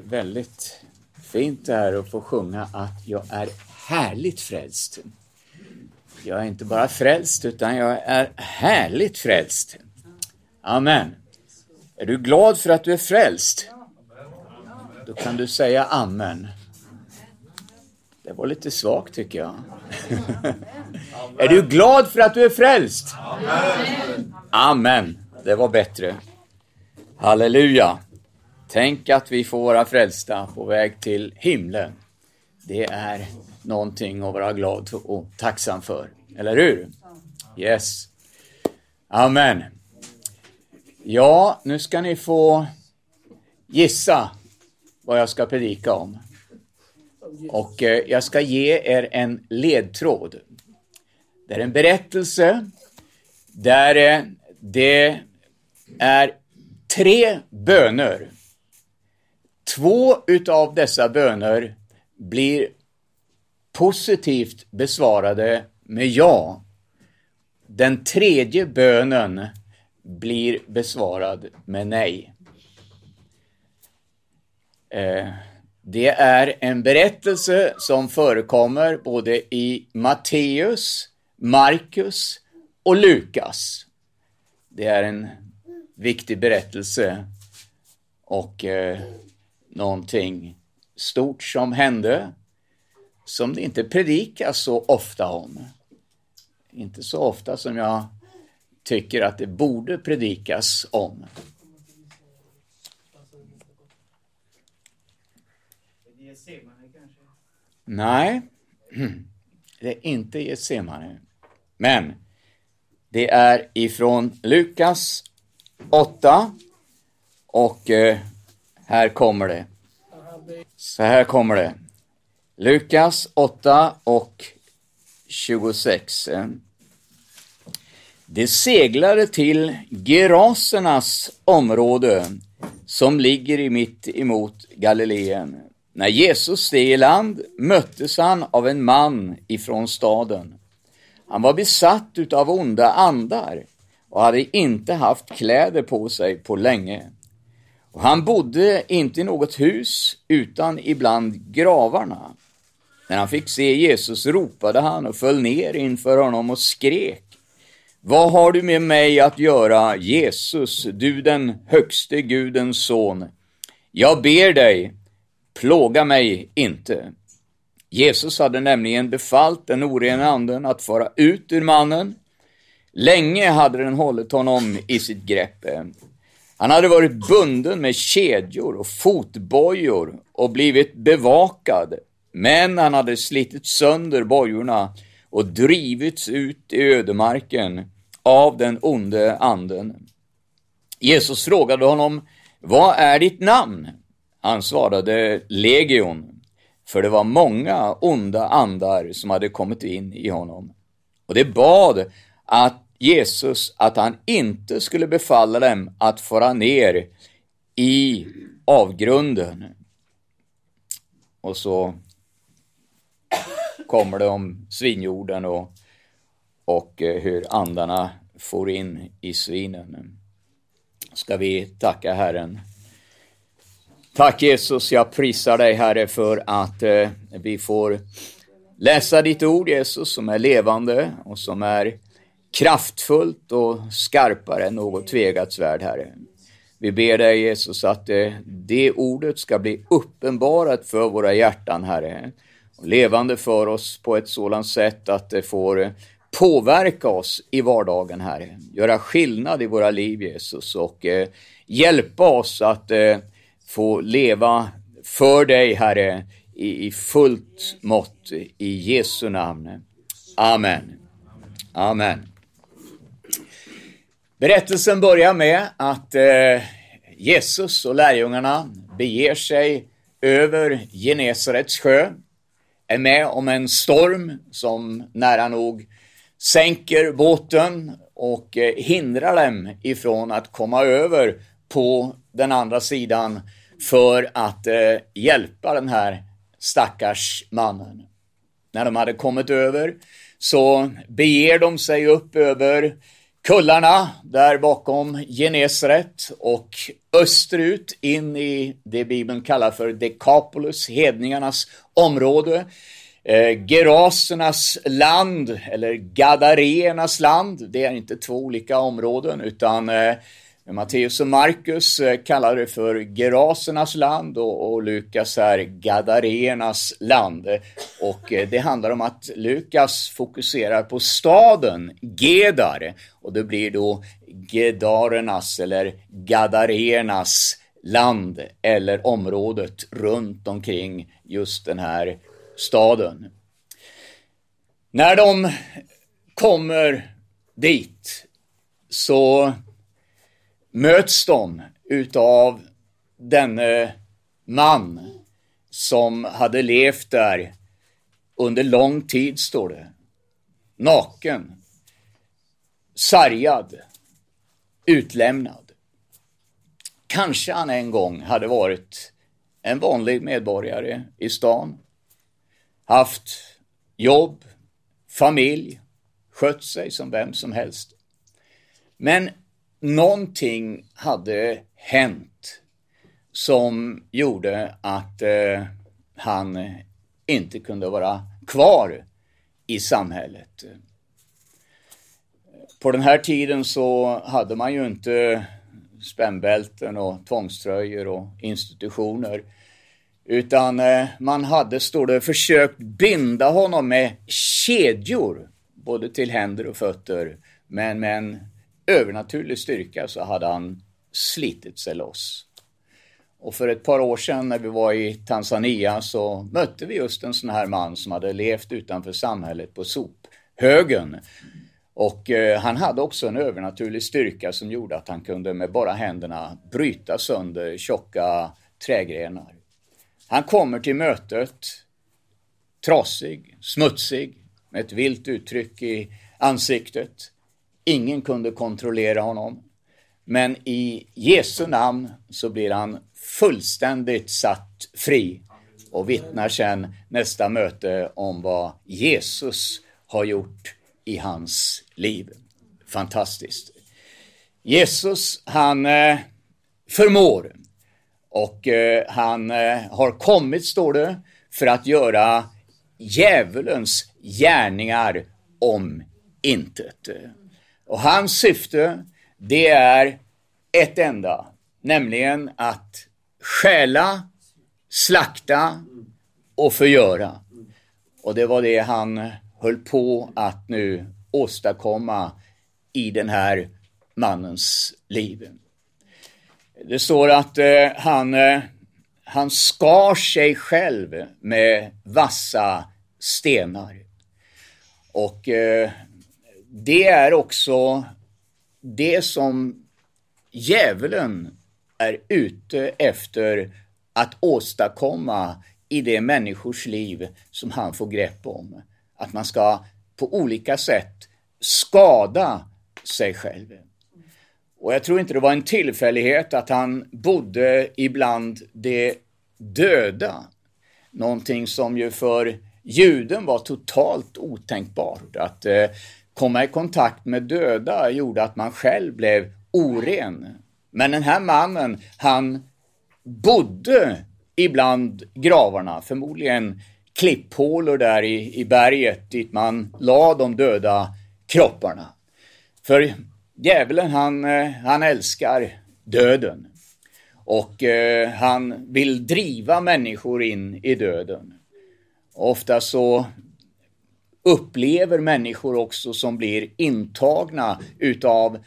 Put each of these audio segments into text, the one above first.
väldigt fint det här att få sjunga att jag är härligt frälst. Jag är inte bara frälst, utan jag är härligt frälst. Amen. Är du glad för att du är frälst? Då kan du säga amen. Det var lite svagt tycker jag. är du glad för att du är frälst? Amen. amen. Det var bättre. Halleluja. Tänk att vi får vara frälsta på väg till himlen. Det är någonting att vara glad och tacksam för. Eller hur? Yes. Amen. Ja, nu ska ni få gissa vad jag ska predika om. Och eh, jag ska ge er en ledtråd. Det är en berättelse där eh, det är tre böner. Två utav dessa böner blir positivt besvarade med ja. Den tredje bönen blir besvarad med nej. Eh, det är en berättelse som förekommer både i Matteus, Markus och Lukas. Det är en viktig berättelse och eh, någonting stort som hände som det inte predikas så ofta om. Inte så ofta som jag tycker att det borde predikas om. Nej, det är inte Getsemane. Men det är ifrån Lukas 8 och eh, här kommer det. Så här kommer det. Lukas 8 och 26. Det seglade till Gerasernas område som ligger i mitt emot Galileen. När Jesus steg i land möttes han av en man ifrån staden. Han var besatt utav onda andar och hade inte haft kläder på sig på länge. Och han bodde inte i något hus utan ibland gravarna. När han fick se Jesus ropade han och föll ner inför honom och skrek. Vad har du med mig att göra, Jesus, du den högste Gudens son? Jag ber dig, plåga mig inte. Jesus hade nämligen befallt den orena anden att fara ut ur mannen. Länge hade den hållit honom i sitt grepp. Han hade varit bunden med kedjor och fotbojor och blivit bevakad, men han hade slitit sönder bojorna och drivits ut i ödemarken av den onde anden. Jesus frågade honom, vad är ditt namn? Han svarade Legion, för det var många onda andar som hade kommit in i honom. Och det bad att Jesus att han inte skulle befalla dem att fara ner i avgrunden. Och så kommer det om svinjorden och, och eh, hur andarna får in i svinen. Ska vi tacka Herren. Tack Jesus, jag prisar dig Herre för att eh, vi får läsa ditt ord Jesus som är levande och som är kraftfullt och skarpare än något tvegat svärd, Herre. Vi ber dig Jesus att eh, det ordet ska bli uppenbarat för våra hjärtan, Herre. Och levande för oss på ett sådant sätt att det får eh, påverka oss i vardagen, Herre. Göra skillnad i våra liv, Jesus, och eh, hjälpa oss att eh, få leva för dig, Herre, i, i fullt mått. I Jesu namn. Amen. Amen. Berättelsen börjar med att eh, Jesus och lärjungarna beger sig över Genesarets sjö, är med om en storm som nära nog sänker båten och eh, hindrar dem ifrån att komma över på den andra sidan för att eh, hjälpa den här stackars mannen. När de hade kommit över så beger de sig upp över kullarna där bakom Genesaret och österut in i det Bibeln kallar för Decapolis, hedningarnas område. Eh, Gerasernas land, eller Gadareernas land, det är inte två olika områden utan eh, Matteus och Markus eh, kallar det för Gerasernas land och, och Lukas är Gadareernas land. Och eh, det handlar om att Lukas fokuserar på staden Gedar och det blir då Gedarernas eller Gadareernas land eller området runt omkring just den här staden. När de kommer dit så möts de utav denne man som hade levt där under lång tid, står det. Naken, sargad, utlämnad. Kanske han en gång hade varit en vanlig medborgare i stan, haft jobb, familj, skött sig som vem som helst. Men någonting hade hänt som gjorde att eh, han inte kunde vara kvar i samhället. På den här tiden så hade man ju inte spännbälten och tvångströjor och institutioner. Utan eh, man hade, står det, försökt binda honom med kedjor, både till händer och fötter. Men med en övernaturlig styrka så hade han slitit sig loss. Och för ett par år sedan när vi var i Tanzania så mötte vi just en sån här man som hade levt utanför samhället på sophögen. Och eh, han hade också en övernaturlig styrka som gjorde att han kunde med bara händerna bryta sönder tjocka trägrenar. Han kommer till mötet trasig, smutsig, med ett vilt uttryck i ansiktet. Ingen kunde kontrollera honom. Men i Jesu namn så blir han fullständigt satt fri och vittnar sen nästa möte om vad Jesus har gjort i hans liv. Fantastiskt. Jesus, han eh, förmår och eh, han eh, har kommit, står det, för att göra djävulens gärningar om intet. Och hans syfte, det är ett enda, nämligen att stjäla, slakta och förgöra. Och det var det han höll på att nu åstadkomma i den här mannens liv. Det står att eh, han, eh, han skar sig själv med vassa stenar. Och eh, det är också det som djävulen är ute efter att åstadkomma i det människors liv som han får grepp om. Att man ska på olika sätt skada sig själv. Och jag tror inte det var en tillfällighet att han bodde ibland de döda. Någonting som ju för juden var totalt otänkbart. Att eh, komma i kontakt med döda gjorde att man själv blev oren. Men den här mannen, han bodde ibland gravarna, förmodligen klipphålor där i, i berget dit man la de döda kropparna. För djävulen han, eh, han älskar döden och eh, han vill driva människor in i döden. Ofta så upplever människor också som blir intagna utav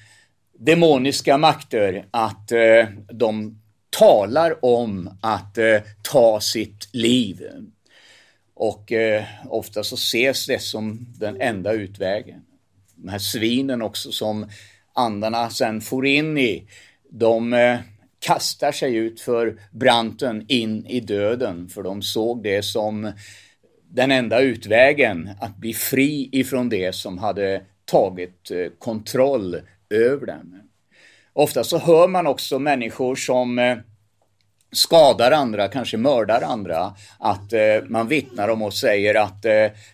demoniska makter att eh, de talar om att eh, ta sitt liv. Och eh, ofta så ses det som den enda utvägen. De här svinen också som andarna sen får in i, de eh, kastar sig ut för branten in i döden för de såg det som den enda utvägen att bli fri ifrån det som hade tagit eh, kontroll över dem. Ofta så hör man också människor som eh, skadar andra, kanske mördar andra, att eh, man vittnar om och säger att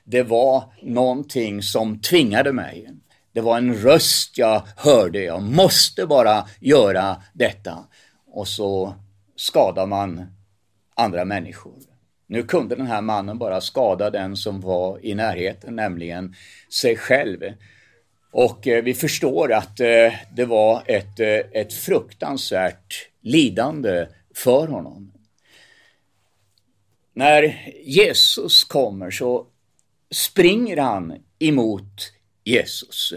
det var någonting som tvingade mig. det var en röst jag hörde, jag måste bara göra detta. Och så skadar man andra människor. Nu kunde den här mannen bara skada den som var i närheten, nämligen sig själv. Och eh, vi förstår att eh, det var ett, eh, ett fruktansvärt lidande för honom. När Jesus kommer så springer han emot Jesus.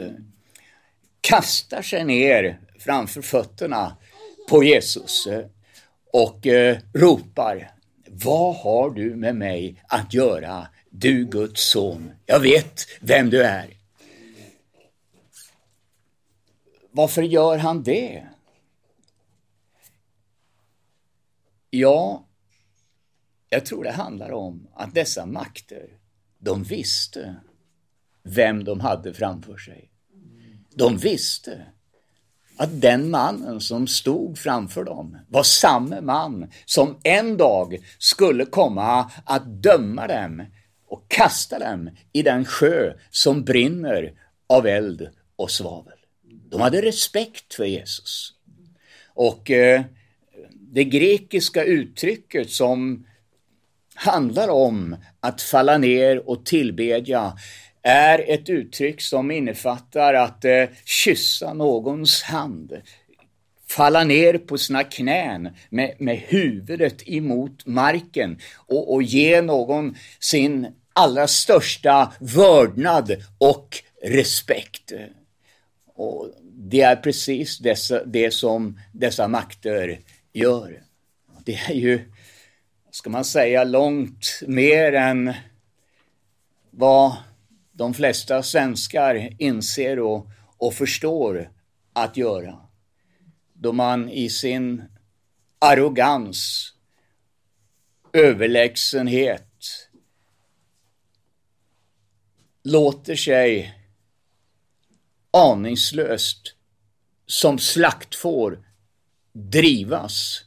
Kastar sig ner framför fötterna på Jesus och eh, ropar vad har du med mig att göra, du Guds son? Jag vet vem du är. Varför gör han det? Ja, jag tror det handlar om att dessa makter, de visste vem de hade framför sig. De visste att den mannen som stod framför dem var samme man som en dag skulle komma att döma dem och kasta dem i den sjö som brinner av eld och svavel. De hade respekt för Jesus. Och eh, det grekiska uttrycket som handlar om att falla ner och tillbedja är ett uttryck som innefattar att eh, kyssa någons hand, falla ner på sina knän med, med huvudet emot marken och, och ge någon sin allra största vördnad och respekt. Och det är precis dessa, det som dessa makter gör. Det är ju, ska man säga, långt mer än vad de flesta svenskar inser och, och förstår att göra. Då man i sin arrogans, överlägsenhet låter sig aningslöst som slaktfår drivas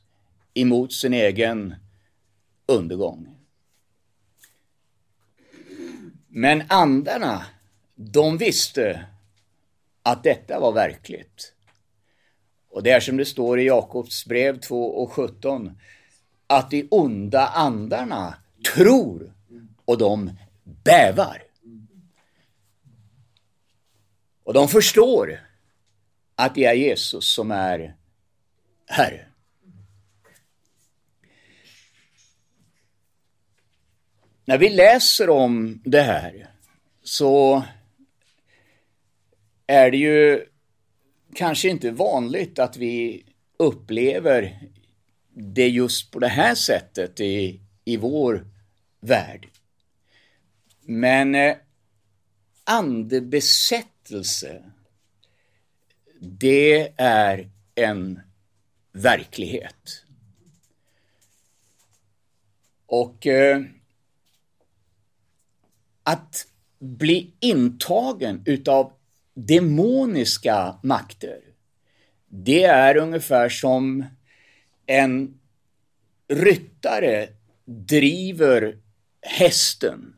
emot sin egen undergång. Men andarna, de visste att detta var verkligt. Och det är som det står i Jakobs brev 2 och 17, att de onda andarna tror och de bävar. Och de förstår att det är Jesus som är Herre. När vi läser om det här så är det ju kanske inte vanligt att vi upplever det just på det här sättet i, i vår värld. Men eh, andebesättelse, det är en verklighet. Och eh, att bli intagen utav demoniska makter, det är ungefär som en ryttare driver hästen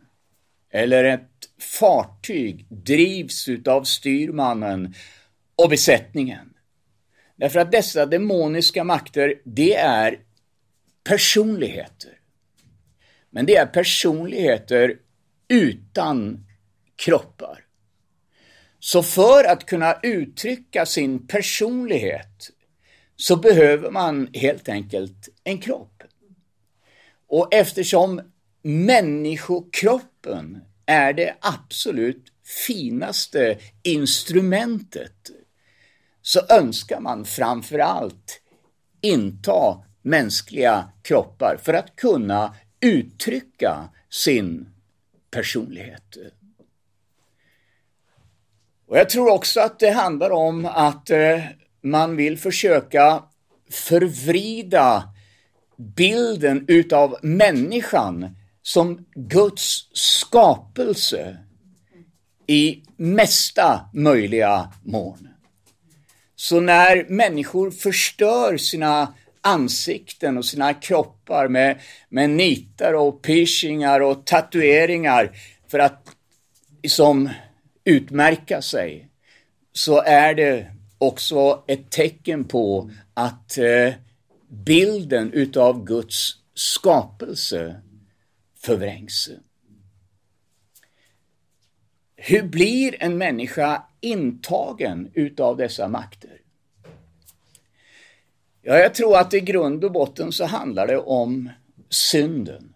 eller ett fartyg drivs utav styrmannen och besättningen. Därför att dessa demoniska makter, det är personligheter. Men det är personligheter utan kroppar. Så för att kunna uttrycka sin personlighet så behöver man helt enkelt en kropp. Och eftersom människokroppen är det absolut finaste instrumentet så önskar man framför allt inta mänskliga kroppar för att kunna uttrycka sin personlighet. Och Jag tror också att det handlar om att eh, man vill försöka förvrida bilden utav människan som Guds skapelse i mesta möjliga mån. Så när människor förstör sina ansikten och sina kroppar med, med nitar och piercingar och tatueringar för att som utmärka sig, så är det också ett tecken på att eh, bilden utav Guds skapelse förvrängs. Hur blir en människa intagen utav dessa makter? Ja, jag tror att i grund och botten så handlar det om synden.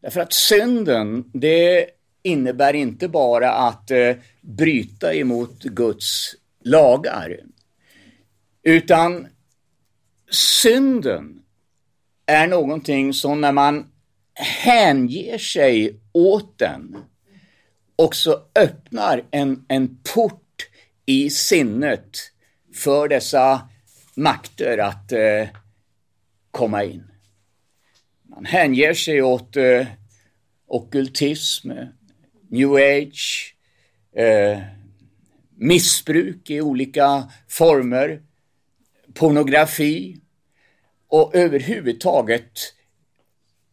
Därför att synden, det innebär inte bara att eh, bryta emot Guds lagar, utan synden är någonting som när man hänger sig åt den också öppnar en, en port i sinnet för dessa makter att eh, komma in. Man hänger sig åt eh, okultism, new age, eh, missbruk i olika former, pornografi och överhuvudtaget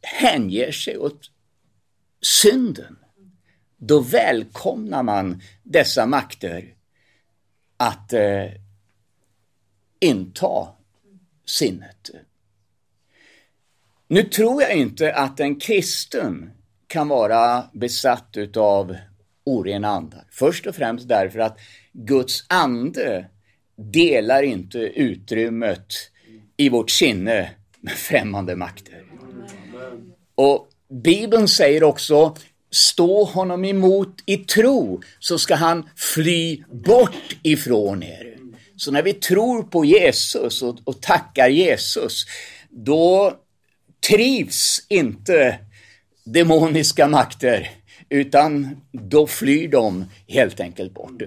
hänger sig åt synden. Då välkomnar man dessa makter att eh, inta sinnet. Nu tror jag inte att en kristen kan vara besatt utav orena andar. Först och främst därför att Guds ande delar inte utrymmet i vårt sinne med främmande makter. Och Bibeln säger också, stå honom emot i tro så ska han fly bort ifrån er. Så när vi tror på Jesus och, och tackar Jesus, då trivs inte demoniska makter, utan då flyr de helt enkelt bort.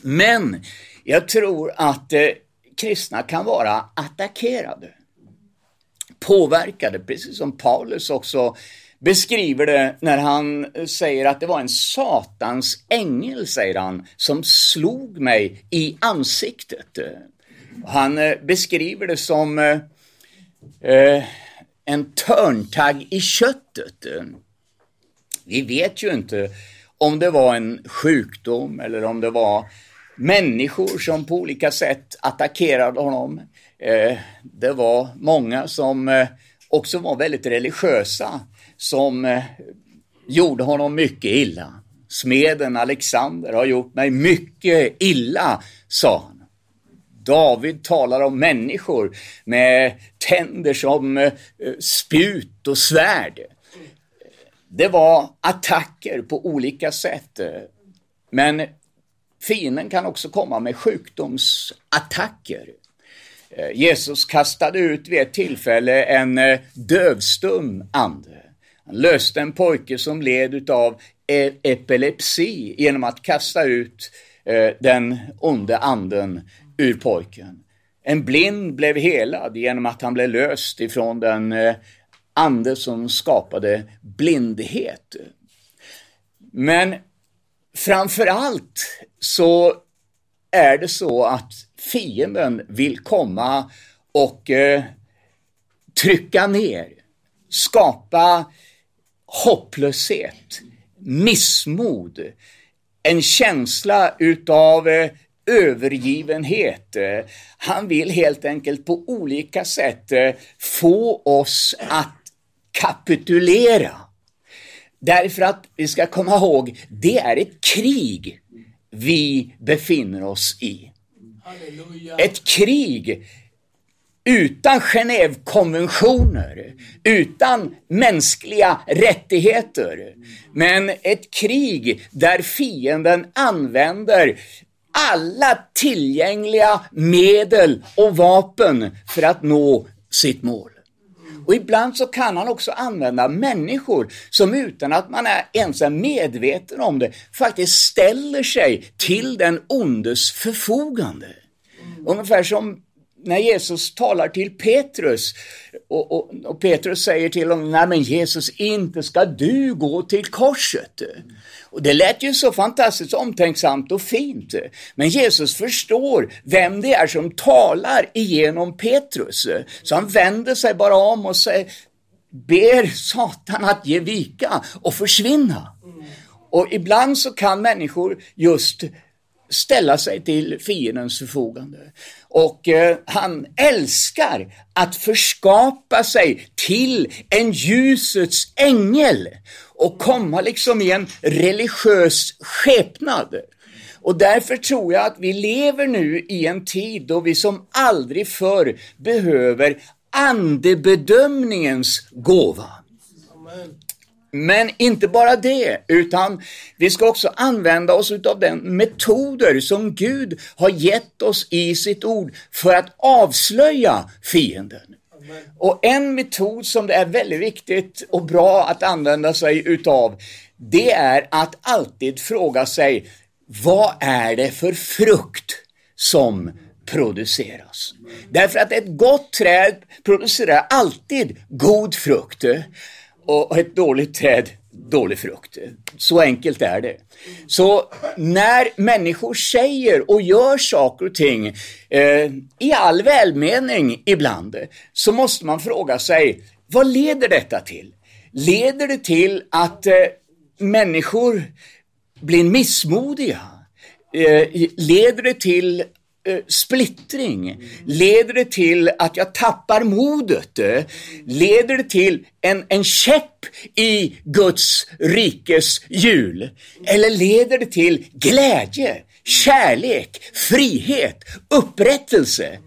Men jag tror att eh, kristna kan vara attackerade, påverkade, precis som Paulus också beskriver det när han säger att det var en satans ängel, säger han, som slog mig i ansiktet. Han eh, beskriver det som eh, eh, en törntagg i köttet. Vi vet ju inte om det var en sjukdom eller om det var människor som på olika sätt attackerade honom. Eh, det var många som också var väldigt religiösa som eh, gjorde honom mycket illa. Smeden Alexander har gjort mig mycket illa, sa han. David talar om människor med tänder som eh, spjut och svärd. Det var attacker på olika sätt. Men fienden kan också komma med sjukdomsattacker. Eh, Jesus kastade ut vid ett tillfälle en eh, dövstum ande. Han löste en pojke som led av e- epilepsi genom att kasta ut eh, den onde anden ur pojken. En blind blev helad genom att han blev löst ifrån den eh, ande som skapade blindhet. Men framför allt så är det så att fienden vill komma och eh, trycka ner, skapa hopplöshet, missmod, en känsla utav eh, övergivenhet. Han vill helt enkelt på olika sätt eh, få oss att kapitulera. Därför att vi ska komma ihåg, det är ett krig vi befinner oss i. Halleluja. Ett krig utan Genèvekonventioner, utan mänskliga rättigheter. Men ett krig där fienden använder alla tillgängliga medel och vapen för att nå sitt mål. Och ibland så kan han också använda människor som utan att man är ens är medveten om det faktiskt ställer sig till den ondes förfogande. Ungefär som när Jesus talar till Petrus och, och, och, Petrus säger till honom, nej men Jesus, inte ska du gå till korset. Och det lät ju så fantastiskt omtänksamt och fint. Men Jesus förstår vem det är som talar igenom Petrus. Så han vänder sig bara om och säger, ber Satan att ge vika och försvinna. Och ibland så kan människor just ställa sig till fiendens förfogande. Och eh, han älskar att förskapa sig till en ljusets ängel och komma liksom i en religiös skepnad. Och därför tror jag att vi lever nu i en tid då vi som aldrig förr behöver andebedömningens gåva. Men inte bara det, utan vi ska också använda oss av den metoder som Gud har gett oss i sitt ord för att avslöja fienden. Och en metod som det är väldigt viktigt och bra att använda sig utav, det är att alltid fråga sig, vad är det för frukt som produceras? Därför att ett gott träd producerar alltid god frukt och ett dåligt träd dålig frukt. Så enkelt är det. Så när människor säger och gör saker och ting eh, i all välmening ibland, så måste man fråga sig, vad leder detta till? Leder det till att eh, människor blir missmodiga? Eh, leder det till Eh, splittring? Leder det till att jag tappar modet? Leder det till en, en käpp i Guds rikes hjul? Eller leder det till glädje, kärlek, frihet, upprättelse?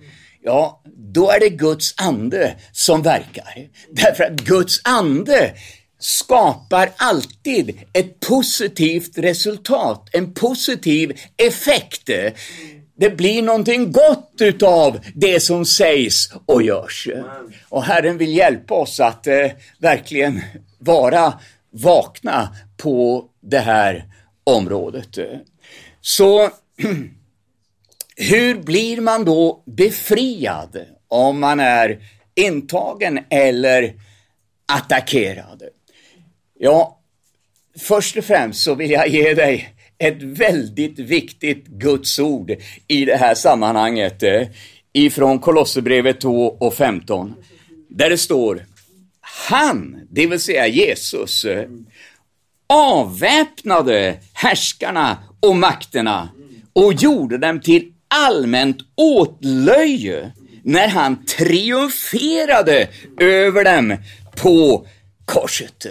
Ja, då är det Guds ande som verkar. Därför att Guds ande skapar alltid ett positivt resultat, en positiv effekt. Det blir någonting gott utav det som sägs och görs. Och Herren vill hjälpa oss att eh, verkligen vara vakna på det här området. Så hur blir man då befriad om man är intagen eller attackerad? Ja, först och främst så vill jag ge dig ett väldigt viktigt Guds ord i det här sammanhanget eh, ifrån Kolosserbrevet 2 och 15. Där det står Han, det vill säga Jesus, eh, avväpnade härskarna och makterna och gjorde dem till allmänt åtlöje när han triumferade över dem på korset.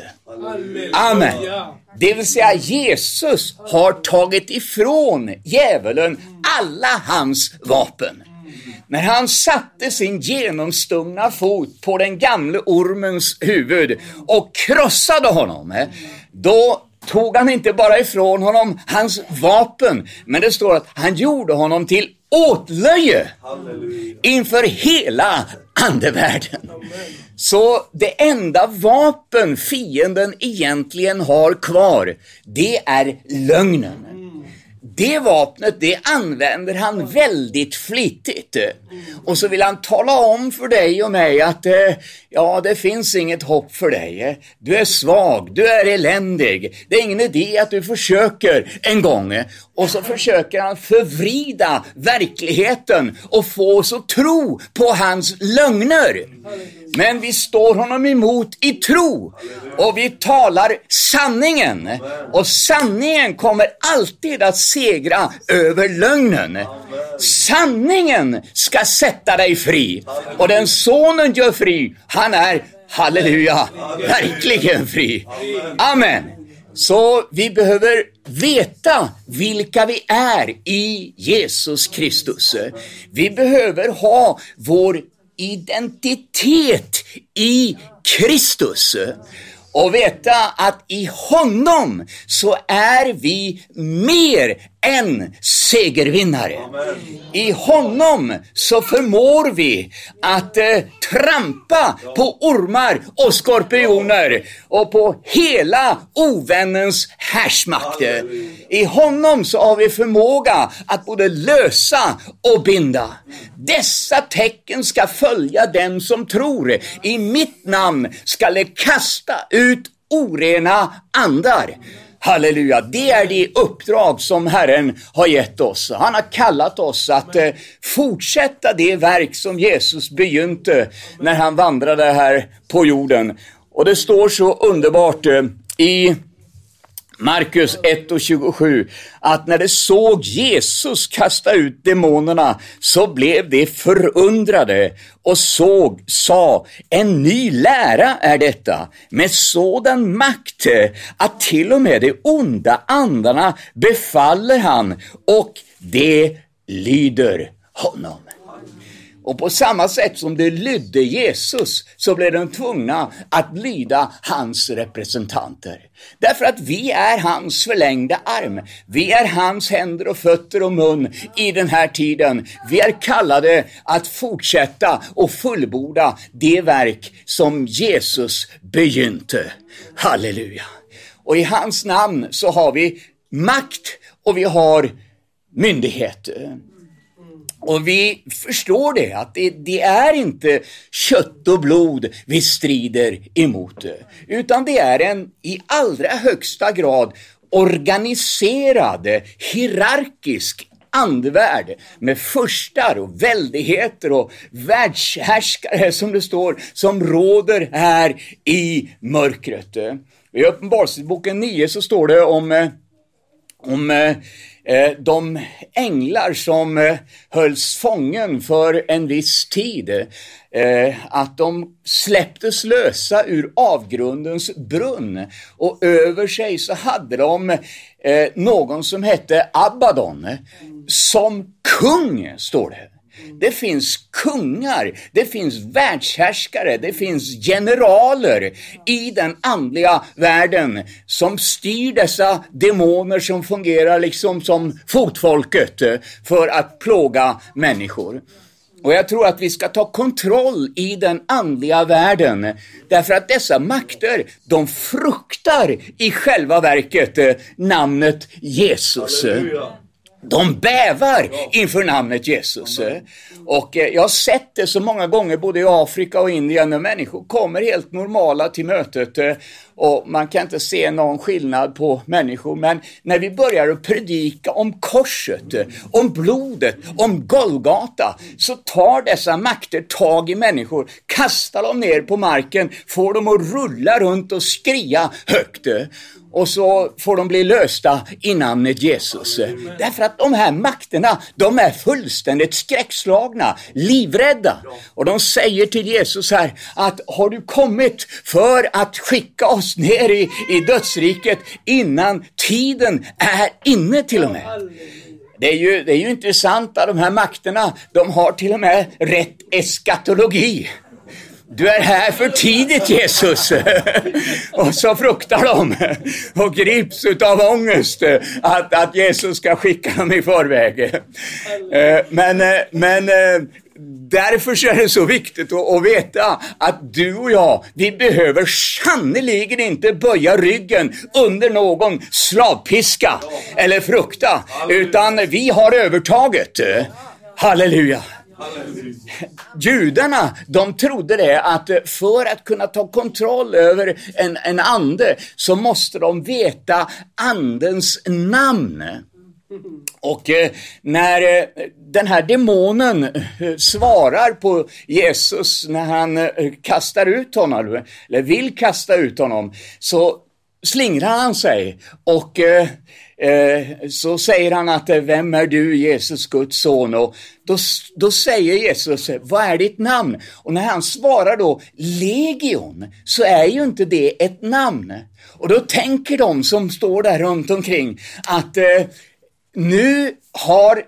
Amen. Det vill säga Jesus har tagit ifrån djävulen alla hans vapen. När han satte sin genomstungna fot på den gamle ormens huvud och krossade honom, eh, då tog han inte bara ifrån honom hans vapen, men det står att han gjorde honom till åtlöje inför hela andevärlden. Så det enda vapen fienden egentligen har kvar, det är lögnen. Det vapnet, det använder han väldigt flitigt. Och så vill han tala om för dig och mig att eh, ja, det finns inget hopp för dig. Eh. Du är svag, du är eländig. Det är ingen idé att du försöker en gång. Eh. Och så försöker han förvrida verkligheten och få oss att tro på hans lögner. Men vi står honom emot i tro och vi talar sanningen. Och sanningen kommer alltid att se segra över lögnen. Sanningen ska sätta dig fri. Och den sonen gör fri, han är, halleluja, verkligen fri. Amen. Så vi behöver veta vilka vi är i Jesus Kristus. Vi behöver ha vår identitet i Kristus och veta att i honom så är vi mer än segervinnare. I honom så förmår vi att eh, trampa på ormar och skorpioner och på hela ovännens härsmakt. I honom så har vi förmåga att både lösa och binda. Dessa tecken ska följa den som tror. I mitt namn ska de kasta ut orena andar. Halleluja, det är det uppdrag som Herren har gett oss. Han har kallat oss att eh, fortsätta det verk som Jesus begynte när han vandrade här på jorden. Och det står så underbart eh, i Markus 1 och 27, att när de såg Jesus kasta ut demonerna så blev de förundrade och såg, sa, en ny lära är detta, med sådan makt att till och med de onda andarna befaller han och de lyder honom. Och på samma sätt som de lydde Jesus så blev de tvungna att lyda hans representanter. Därför att vi är hans förlängda arm. Vi är hans händer och fötter och mun i den här tiden. Vi är kallade att fortsätta och fullborda det verk som Jesus begynte. Halleluja! Och i hans namn så har vi makt och vi har myndighet. Och vi förstår det, att det, det, är inte kött och blod vi strider emot, utan det är en i allra högsta grad organiserad, hierarkisk andevärld med furstar och väldigheter och världshärskare som det står, som råder här i mörkret. I Uppenbarelseboken 9 så står det om, eh, om eh, Eh, de änglar som eh, hölls fången för en viss tid, eh, att de släpptes lösa ur avgrundens brunn och över sig så hade de någon som hette Abaddon som kung, står det. Mm. Det finns kungar, det finns världshärskare, det finns generaler i den andliga världen som styr dessa demoner som fungerar liksom som fotfolket för att plåga människor. Och jag tror att vi ska ta kontroll i den andliga världen. Därför att dessa makter, de fruktar i själva verket eh, namnet Jesus. Halleluja. De bävar inför namnet Jesus. Och eh, jag har sett det så många gånger både i Afrika och Indien när människor kommer helt normala till mötet eh, och man kan inte se någon skillnad på människor. Men när vi börjar att predika om korset, eh, om blodet, om Golgata så tar dessa makter tag i människor, kastar dem ner på marken, får dem att rulla runt och skria högt och så får de bli lösta i namnet Jesus. Därför att de här makterna, de är fullständigt skräckslagna, livrädda. Och de säger till Jesus här att har du kommit för att skicka oss ner i, i dödsriket innan tiden är inne till och med. Det är, ju, det är ju intressant att de här makterna, de har till och med rätt eskatologi. Du är här för tidigt Jesus. och så fruktar de och grips av ångest att, att Jesus ska skicka dem i förväg. Eh, men, eh, men eh, därför är det så viktigt att, veta att du och jag, vi behöver sannerligen inte böja ryggen under någon slavpiska eller frukta, utan vi har övertaget. Halleluja! Judarna, de trodde det att eh, för att kunna ta kontroll över en, en ande så måste de veta andens namn. Och eh, när eh, den här demonen eh, svarar på Jesus när han eh, kastar ut honom, eller vill kasta ut honom, så slingrar han sig och eh, Eh, så säger han att eh, vem är du Jesus Guds son? Och då, då säger Jesus, eh, vad är ditt namn? Och när han svarar då legion så är ju inte det ett namn. Och då tänker de som står där runt omkring att eh, nu har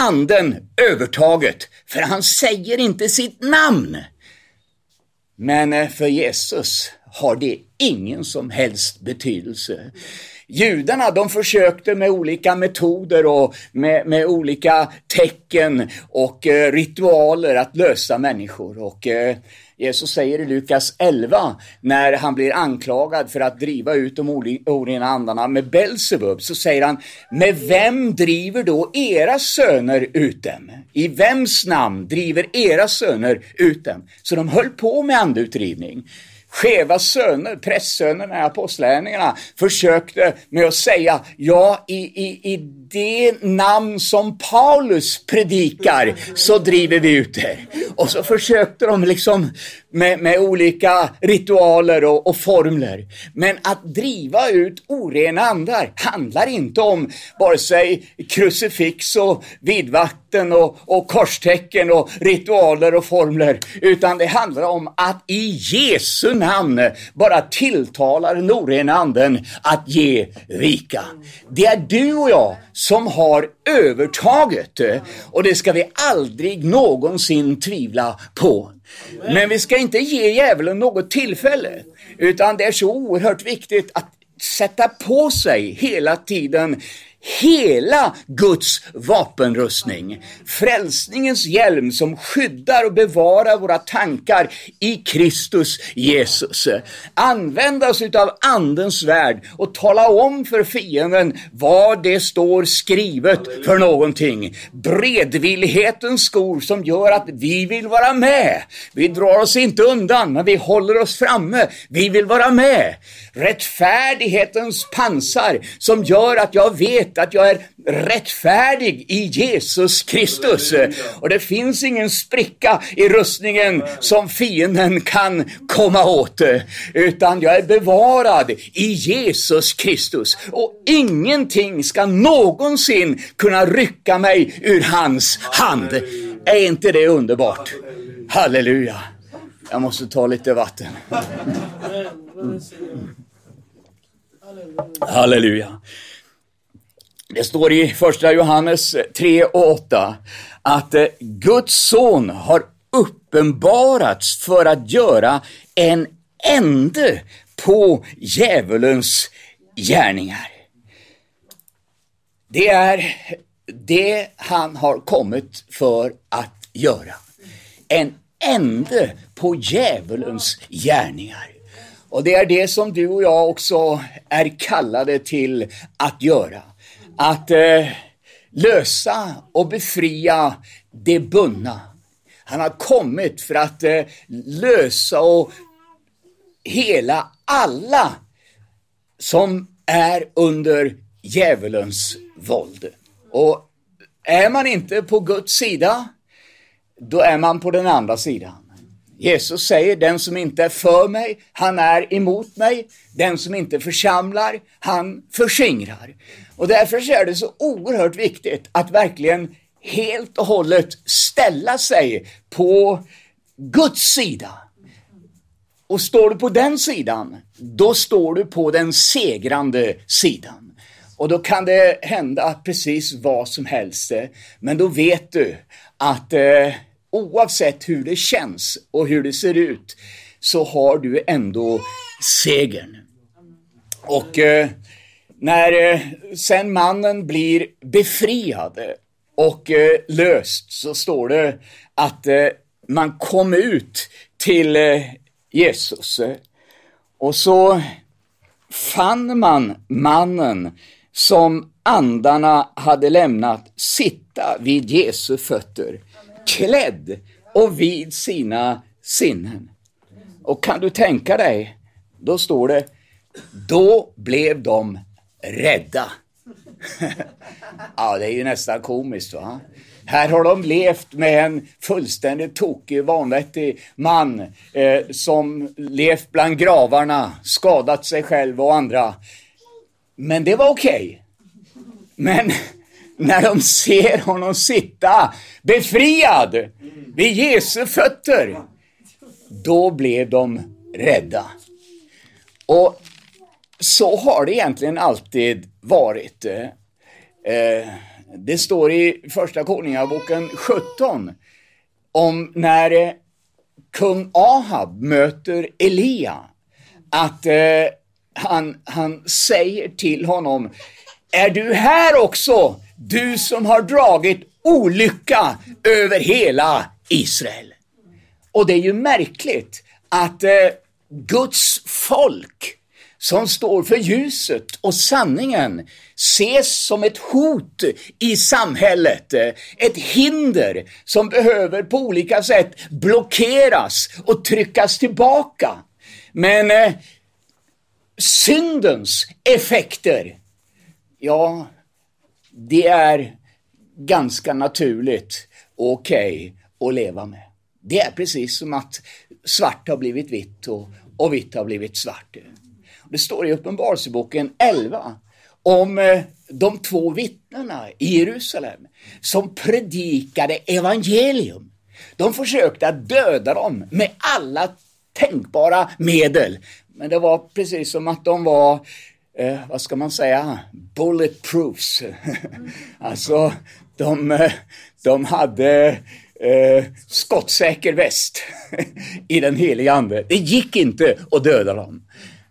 anden övertaget för han säger inte sitt namn. Men eh, för Jesus har det ingen som helst betydelse. Judarna de försökte med olika metoder och med, med olika tecken och eh, ritualer att lösa människor. Och eh, Jesus säger i Lukas 11, när han blir anklagad för att driva ut de orena andarna med Belsebub, så säger han, med vem driver då era söner ut dem? I vems namn driver era söner ut dem? Så de höll på med andeutdrivning skeva söner, prästsönerna i apostlärningarna, försökte med att säga, ja, i, i, i det namn som Paulus predikar så driver vi ut er. Och så försökte de liksom med, med olika ritualer och, och, formler. Men att driva ut orena andar handlar inte om vare sig krucifix och vidvatten och, och korstecken och ritualer och formler, utan det handlar om att i Jesu namn bara tilltala den orena anden att ge vika. Det är du och jag som har övertaget och det ska vi aldrig någonsin tvivla på. Men vi ska inte ge djävulen något tillfälle, utan det är så oerhört viktigt att sätta på sig hela tiden hela Guds vapenrustning. Frälsningens hjälm som skyddar och bevarar våra tankar i Kristus Jesus. Använda oss av Andens värld och tala om för fienden vad det står skrivet för någonting. Bredvillighetens skor som gör att vi vill vara med. Vi drar oss inte undan, men vi håller oss framme. Vi vill vara med. Rättfärdighetens pansar som gör att jag vet att jag är rättfärdig i Jesus Kristus. Och det finns ingen spricka i rustningen som fienden kan komma åt. Utan jag är bevarad i Jesus Kristus. Och ingenting ska någonsin kunna rycka mig ur hans hand. Är inte det underbart? Halleluja. Jag måste ta lite vatten. Halleluja. Det står i första Johannes 3 och 8 att eh, Guds son har uppenbarats för att göra en ände på djävulens gärningar. Det är det han har kommit för att göra. En ände på djävulens gärningar. Och det är det som du och jag också är kallade till att göra att eh, lösa och befria det bundna. Han har kommit för att eh, lösa och hela alla som är under djävulens våld. Och är man inte på Guds sida, då är man på den andra sidan. Jesus säger, den som inte är för mig, han är emot mig. Den som inte församlar, han förskingrar. Och därför är det så oerhört viktigt att verkligen helt och hållet ställa sig på Guds sida. Och står du på den sidan, då står du på den segrande sidan. Och då kan det hända precis vad som helst. Men då vet du att eh, oavsett hur det känns och hur det ser ut, så har du ändå segern. Och eh, när eh, sen mannen blir befriad och eh, löst så står det att eh, man kom ut till eh, Jesus och så fann man mannen som andarna hade lämnat sitta vid Jesu fötter klädd och vid sina sinnen. Och kan du tänka dig, då står det, då blev de rädda. ja, det är ju nästan komiskt va. Här har de levt med en fullständigt tokig, vanvettig man eh, som levt bland gravarna, skadat sig själv och andra. Men det var okej. Okay. Men när de ser honom sitta befriad vid Jesu fötter, då blev de rädda. Och så har det egentligen alltid varit. Eh, det står i Första Konungaboken 17 om när eh, kung Ahab möter Elia, att eh, han, han säger till honom, är du här också, du som har dragit olycka över hela Israel? Och det är ju märkligt att eh, Guds folk som står för ljuset och sanningen ses som ett hot i samhället, eh, ett hinder som behöver på olika sätt blockeras och tryckas tillbaka. Men eh, syndens effekter, ja, det är ganska naturligt och okej okay att leva med. Det är precis som att svart har blivit vitt och, och vitt har blivit svart. Det står i Uppenbarelseboken 11 om eh, de två vittnena i Jerusalem som predikade evangelium. De försökte att döda dem med alla tänkbara medel. Men det var precis som att de var, eh, vad ska man säga, bulletproofs. alltså, de, eh, de hade eh, skottsäker väst i den heliga ande. Det gick inte att döda dem.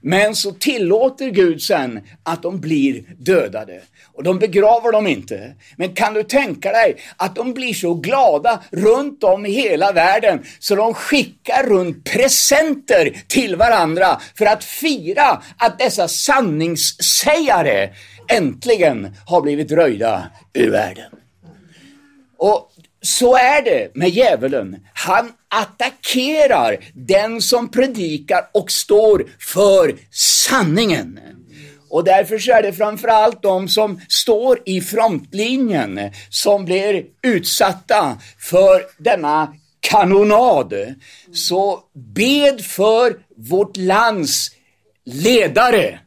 Men så tillåter Gud sen att de blir dödade. Och de begraver dem inte. Men kan du tänka dig att de blir så glada runt om i hela världen så de skickar runt presenter till varandra för att fira att dessa sanningssägare äntligen har blivit röjda ur världen. Och så är det med djävulen. Han attackerar den som predikar och står för sanningen. Och därför så är det framförallt de som står i frontlinjen som blir utsatta för denna kanonad. Så bed för vårt lands ledare,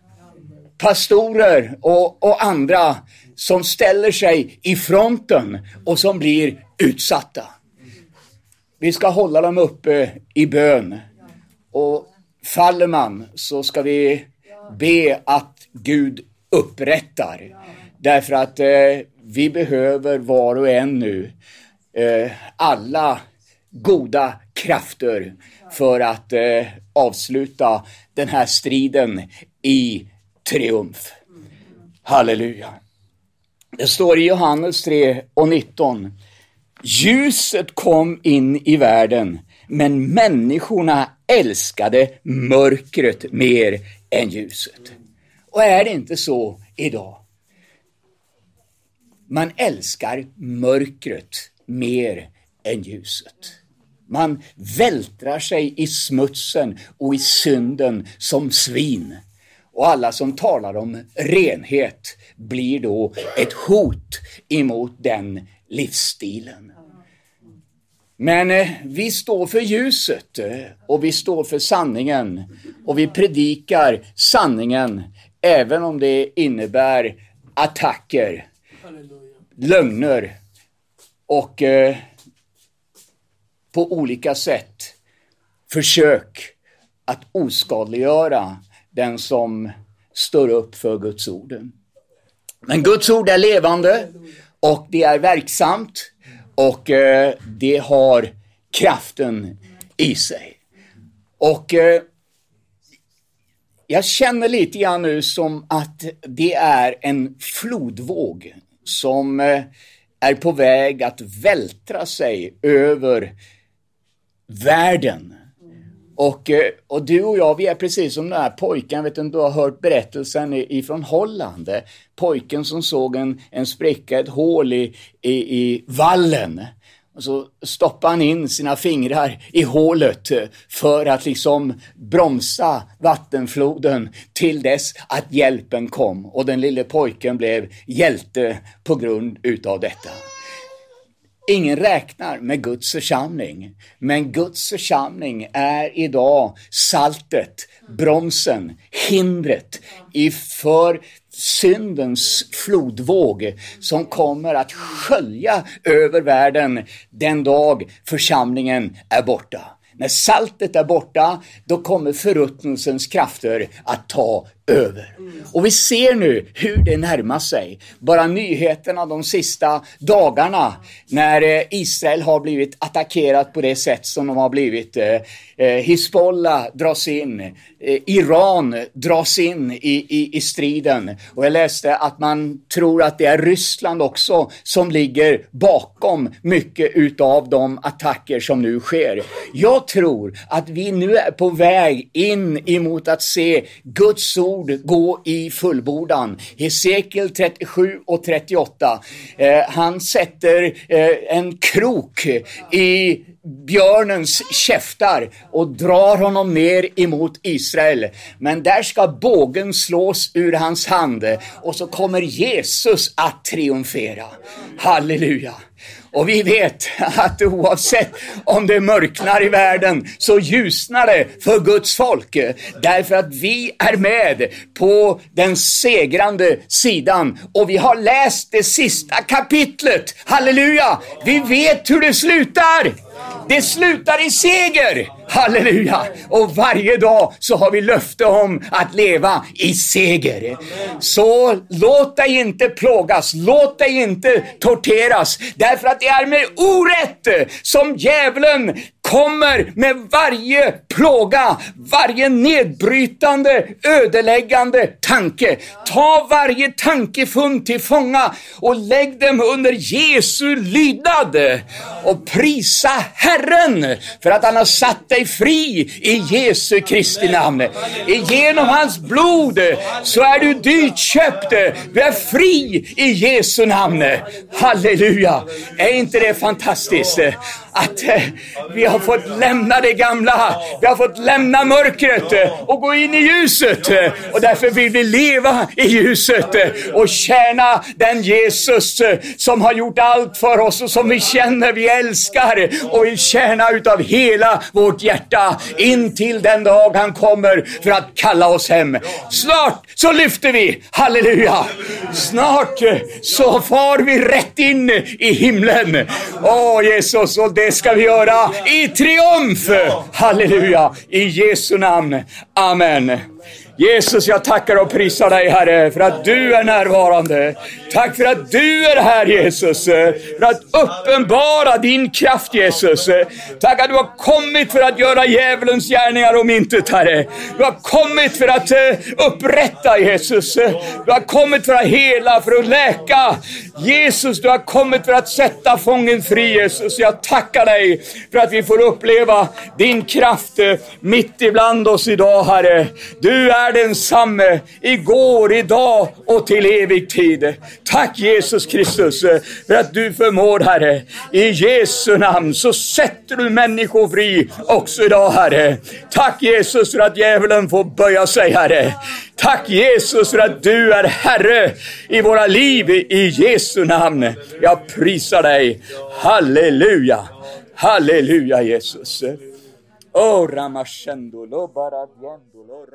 pastorer och, och andra som ställer sig i fronten och som blir utsatta. Vi ska hålla dem uppe i bön. Och faller man så ska vi be att Gud upprättar. Därför att eh, vi behöver var och en nu eh, alla goda krafter för att eh, avsluta den här striden i triumf. Halleluja. Det står i Johannes 3 och 19. Ljuset kom in i världen, men människorna älskade mörkret mer än ljuset. Och är det inte så idag? Man älskar mörkret mer än ljuset. Man vältrar sig i smutsen och i synden som svin. Och alla som talar om renhet blir då ett hot emot den livsstilen. Men eh, vi står för ljuset eh, och vi står för sanningen och vi predikar sanningen även om det innebär attacker, lögner och eh, på olika sätt försök att oskadliggöra den som står upp för Guds ord. Men Guds ord är levande och det är verksamt och eh, det har kraften i sig. Och eh, jag känner lite grann nu som att det är en flodvåg som eh, är på väg att vältra sig över världen. Och, eh, och du och jag, vi är precis som den här pojken, vet du, du har hört berättelsen ifrån Holland. Eh? Pojken som såg en, en spricka, ett hål i, i, i vallen. Och så stoppade han in sina fingrar i hålet eh, för att liksom bromsa vattenfloden till dess att hjälpen kom. Och den lille pojken blev hjälte på grund utav detta. Ingen räknar med Guds församling, men Guds församling är idag saltet, bromsen, hindret för syndens flodvåg som kommer att skölja över världen den dag församlingen är borta. När saltet är borta, då kommer förruttnelsens krafter att ta över. Och vi ser nu hur det närmar sig. Bara nyheterna de sista dagarna när eh, Israel har blivit attackerat på det sätt som de har blivit. Eh, eh, Hizbollah dras in, Iran dras in i, i, i striden. Och jag läste att man tror att det är Ryssland också som ligger bakom mycket utav de attacker som nu sker. Jag tror att vi nu är på väg in emot att se Guds ord ord gå i fullbordan. Hesekiel 37 och 38. Eh, han sätter eh, en krok i björnens käftar och drar honom ner emot Israel. Men där ska bågen slås ur hans hand och så kommer Jesus att triumfera. Halleluja! Och vi vet att oavsett om det mörknar i världen så ljusnar det för Guds folk. Därför att vi är med på den segrande sidan. Och vi har läst det sista kapitlet. Halleluja! Vi vet hur det slutar. Det slutar i seger. Halleluja! Och varje dag så har vi löfte om att leva i seger. Så låt dig inte plågas, låt dig inte torteras, därför att det är med orätt som djävulen kommer med varje plåga, varje nedbrytande, ödeläggande tanke. Ta varje tankefund till fånga och lägg dem under Jesu lydnad och prisa Herren för att han har satt dig fri i Jesu Kristi namn. Genom hans blod så är du dyrt köpt. Du är fri i Jesu namn. Halleluja! Är inte det fantastiskt? att eh, vi har fått lämna det gamla, vi har fått lämna mörkret och gå in i ljuset. Och därför vill vi leva i ljuset och tjäna den Jesus som har gjort allt för oss och som vi känner, vi älskar och vill tjäna utav hela vårt hjärta in till den dag han kommer för att kalla oss hem. Snart så lyfter vi, halleluja! Snart så far vi rätt in i himlen. Åh Jesus, och det ska vi göra i triumf. Halleluja, i Jesu namn. Amen. Jesus, jag tackar och prisar dig Herre för att du är närvarande. Tack för att du är här Jesus, för att uppenbara din kraft Jesus. Tack att du har kommit för att göra djävulens gärningar om intet Herre. Du har kommit för att eh, upprätta Jesus. Du har kommit för att hela, för att läka. Jesus, du har kommit för att sätta fången fri Jesus. Jag tackar dig för att vi får uppleva din kraft eh, mitt ibland oss idag Herre. Du är densamme igår, idag och till evig tid. Tack Jesus Kristus för att du förmår Herre. I Jesu namn så sätter du människor fri också idag Herre. Tack Jesus för att djävulen får böja sig Herre. Tack Jesus för att du är Herre i våra liv i Jesu namn. Jag prisar dig. Halleluja. Halleluja Jesus. Oh, Ramashendo, lo baradiendo, lo.